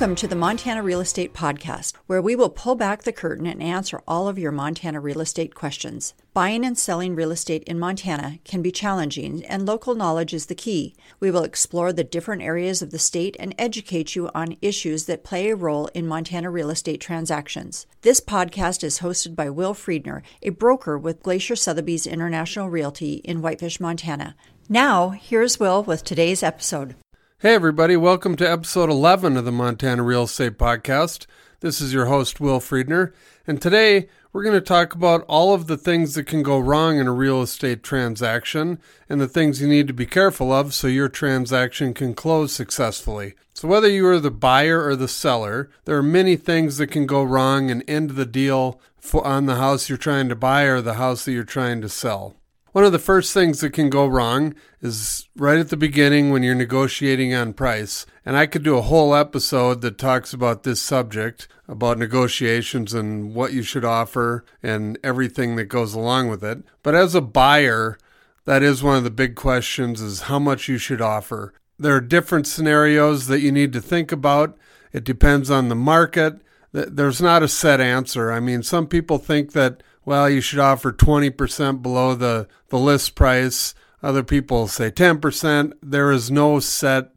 Welcome to the Montana Real Estate Podcast, where we will pull back the curtain and answer all of your Montana real estate questions. Buying and selling real estate in Montana can be challenging, and local knowledge is the key. We will explore the different areas of the state and educate you on issues that play a role in Montana real estate transactions. This podcast is hosted by Will Friedner, a broker with Glacier Sotheby's International Realty in Whitefish, Montana. Now, here's Will with today's episode. Hey, everybody, welcome to episode 11 of the Montana Real Estate Podcast. This is your host, Will Friedner, and today we're going to talk about all of the things that can go wrong in a real estate transaction and the things you need to be careful of so your transaction can close successfully. So, whether you are the buyer or the seller, there are many things that can go wrong and end the deal on the house you're trying to buy or the house that you're trying to sell. One of the first things that can go wrong is right at the beginning when you're negotiating on price. And I could do a whole episode that talks about this subject, about negotiations and what you should offer and everything that goes along with it. But as a buyer, that is one of the big questions is how much you should offer. There are different scenarios that you need to think about. It depends on the market. There's not a set answer. I mean, some people think that well, you should offer 20% below the, the list price. Other people say 10%. There is no set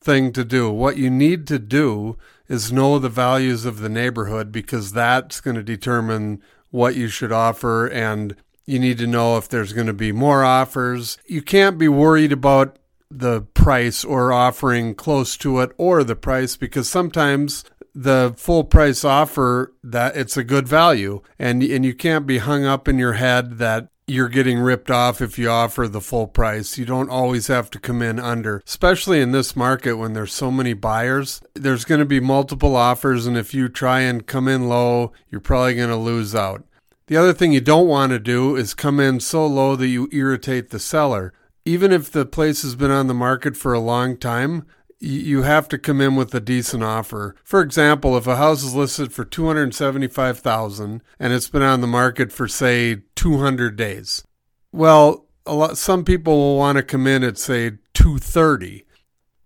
thing to do. What you need to do is know the values of the neighborhood because that's going to determine what you should offer and you need to know if there's going to be more offers. You can't be worried about the price or offering close to it or the price because sometimes the full price offer that it's a good value and and you can't be hung up in your head that you're getting ripped off if you offer the full price. You don't always have to come in under, especially in this market when there's so many buyers. There's going to be multiple offers, and if you try and come in low, you're probably going to lose out. The other thing you don't want to do is come in so low that you irritate the seller. Even if the place has been on the market for a long time, you have to come in with a decent offer. For example, if a house is listed for 275,000 and it's been on the market for say 200 days. Well, a lot some people will want to come in at say 230.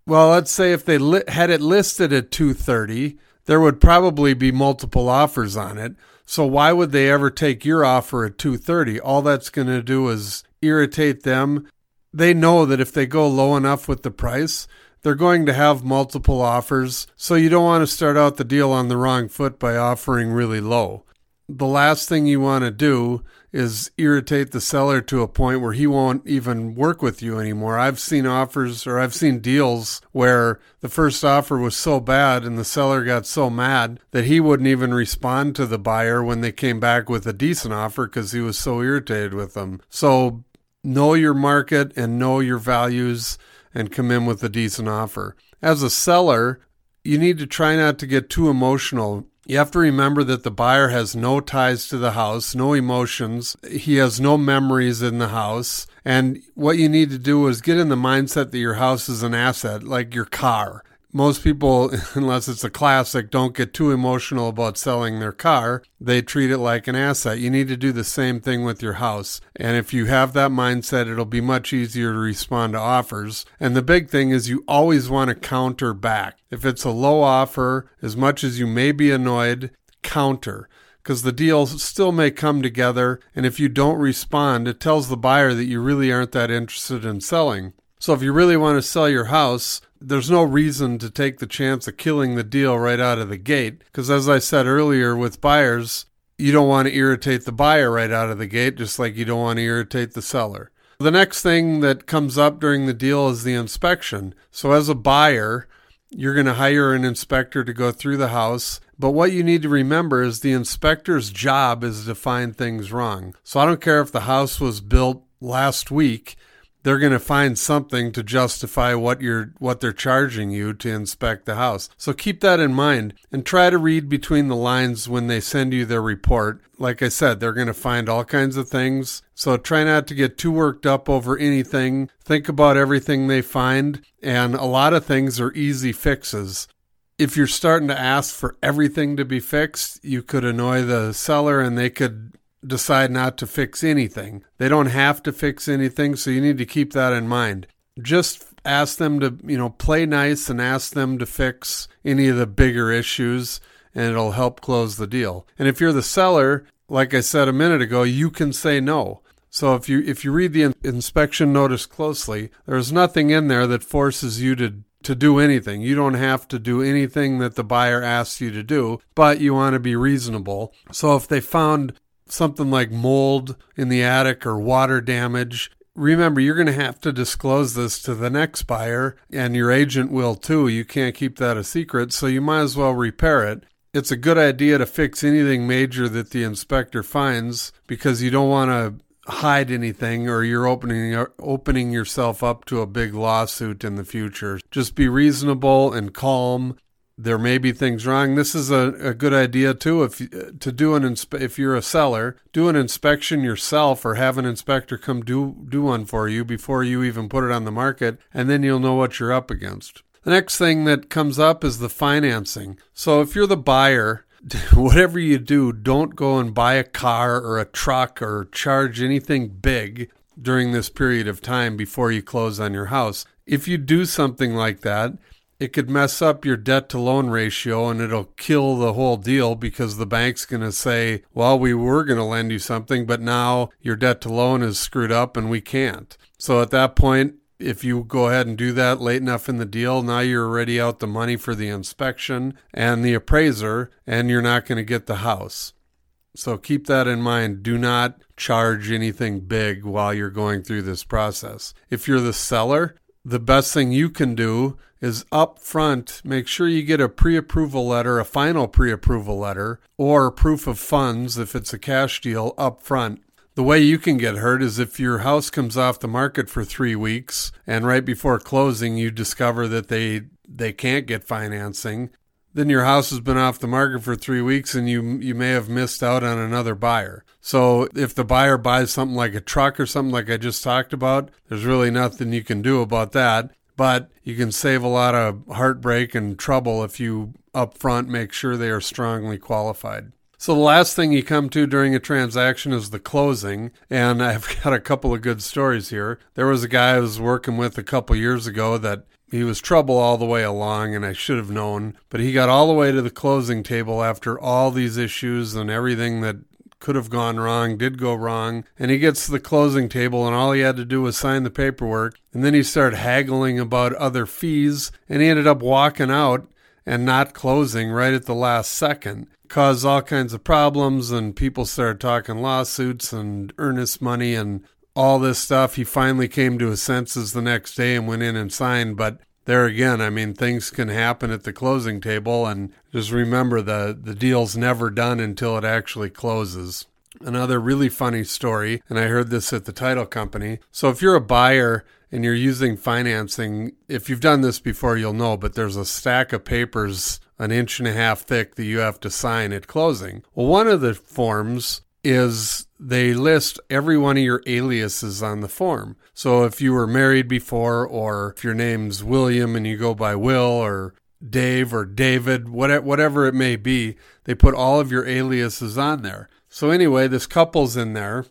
Well, let's say if they li- had it listed at 230, there would probably be multiple offers on it. So why would they ever take your offer at 230? All that's going to do is irritate them. They know that if they go low enough with the price, they're going to have multiple offers, so you don't want to start out the deal on the wrong foot by offering really low. The last thing you want to do is irritate the seller to a point where he won't even work with you anymore. I've seen offers or I've seen deals where the first offer was so bad and the seller got so mad that he wouldn't even respond to the buyer when they came back with a decent offer because he was so irritated with them. So know your market and know your values and come in with a decent offer. As a seller, you need to try not to get too emotional. You have to remember that the buyer has no ties to the house, no emotions. He has no memories in the house. And what you need to do is get in the mindset that your house is an asset, like your car most people, unless it's a classic, don't get too emotional about selling their car. They treat it like an asset. You need to do the same thing with your house. And if you have that mindset, it'll be much easier to respond to offers. And the big thing is you always want to counter back. If it's a low offer, as much as you may be annoyed, counter because the deal still may come together. And if you don't respond, it tells the buyer that you really aren't that interested in selling. So if you really want to sell your house, there's no reason to take the chance of killing the deal right out of the gate. Because as I said earlier with buyers, you don't want to irritate the buyer right out of the gate, just like you don't want to irritate the seller. The next thing that comes up during the deal is the inspection. So as a buyer, you're going to hire an inspector to go through the house. But what you need to remember is the inspector's job is to find things wrong. So I don't care if the house was built last week they're going to find something to justify what you're what they're charging you to inspect the house. So keep that in mind and try to read between the lines when they send you their report. Like I said, they're going to find all kinds of things. So try not to get too worked up over anything. Think about everything they find and a lot of things are easy fixes if you're starting to ask for everything to be fixed, you could annoy the seller and they could decide not to fix anything. They don't have to fix anything, so you need to keep that in mind. Just ask them to, you know, play nice and ask them to fix any of the bigger issues and it'll help close the deal. And if you're the seller, like I said a minute ago, you can say no. So if you if you read the inspection notice closely, there's nothing in there that forces you to to do anything. You don't have to do anything that the buyer asks you to do, but you want to be reasonable. So if they found something like mold in the attic or water damage, remember you're going to have to disclose this to the next buyer and your agent will too. You can't keep that a secret, so you might as well repair it it's a good idea to fix anything major that the inspector finds because you don't want to hide anything or you're opening opening yourself up to a big lawsuit in the future. Just be reasonable and calm. There may be things wrong. This is a, a good idea too. If uh, to do an inspe- if you're a seller, do an inspection yourself or have an inspector come do do one for you before you even put it on the market, and then you'll know what you're up against. The next thing that comes up is the financing. So if you're the buyer, whatever you do, don't go and buy a car or a truck or charge anything big during this period of time before you close on your house. If you do something like that, it could mess up your debt to loan ratio and it'll kill the whole deal because the bank's going to say, well, we were going to lend you something, but now your debt to loan is screwed up and we can't. So at that point, if you go ahead and do that late enough in the deal, now you're already out the money for the inspection and the appraiser, and you're not going to get the house. So keep that in mind. Do not charge anything big while you're going through this process. If you're the seller, the best thing you can do is up front make sure you get a pre-approval letter, a final pre-approval letter, or proof of funds if it's a cash deal up front the way you can get hurt is if your house comes off the market for three weeks and right before closing you discover that they they can't get financing. Then your house has been off the market for three weeks and you you may have missed out on another buyer. So if the buyer buys something like a truck or something like I just talked about, there's really nothing you can do about that. But you can save a lot of heartbreak and trouble if you upfront make sure they are strongly qualified. So the last thing you come to during a transaction is the closing, and I've got a couple of good stories here. There was a guy I was working with a couple years ago that he was trouble all the way along, and I should have known, but he got all the way to the closing table after all these issues and everything that could have gone wrong, did go wrong. And he gets to the closing table, and all he had to do was sign the paperwork. And then he started haggling about other fees, and he ended up walking out and not closing right at the last second caused all kinds of problems and people started talking lawsuits and earnest money and all this stuff. He finally came to his senses the next day and went in and signed. But there again, I mean, things can happen at the closing table. And just remember the, the deal's never done until it actually closes. Another really funny story, and I heard this at the title company. So if you're a buyer and you're using financing, if you've done this before, you'll know, but there's a stack of papers an inch and a half thick that you have to sign at closing. Well, one of the forms is they list every one of your aliases on the form. So if you were married before, or if your name's William and you go by Will, or Dave, or David, whatever it may be, they put all of your aliases on there. So anyway, this couple's in there,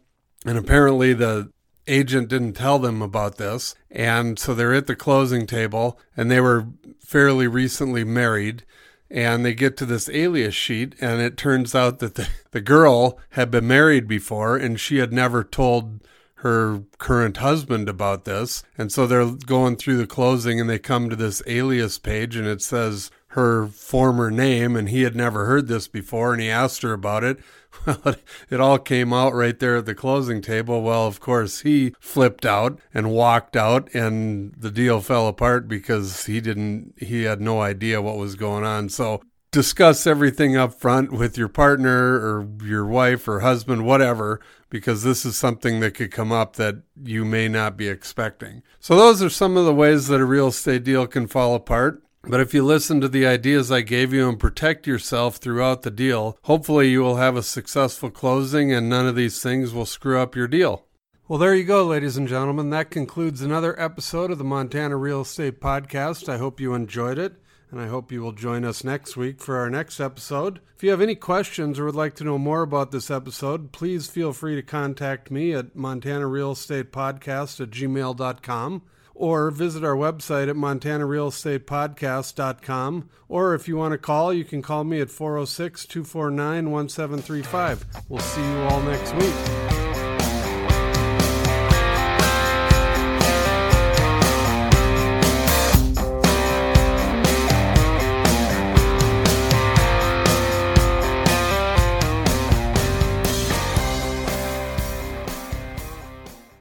and apparently the agent didn't tell them about this. And so they're at the closing table, and they were fairly recently married and they get to this alias sheet and it turns out that the, the girl had been married before and she had never told her current husband about this and so they're going through the closing and they come to this alias page and it says her former name and he had never heard this before and he asked her about it. Well it all came out right there at the closing table. Well of course he flipped out and walked out and the deal fell apart because he didn't he had no idea what was going on. So discuss everything up front with your partner or your wife or husband whatever because this is something that could come up that you may not be expecting. So those are some of the ways that a real estate deal can fall apart but if you listen to the ideas I gave you and protect yourself throughout the deal, hopefully you will have a successful closing and none of these things will screw up your deal. Well, there you go, ladies and gentlemen. That concludes another episode of the Montana Real Estate Podcast. I hope you enjoyed it. and I hope you will join us next week for our next episode. If you have any questions or would like to know more about this episode, please feel free to contact me at montanarealestatepodcast Real Estate Podcast at gmail.com or visit our website at montanarealestatepodcast.com. Or if you want to call, you can call me at 406 249 1735. We'll see you all next week.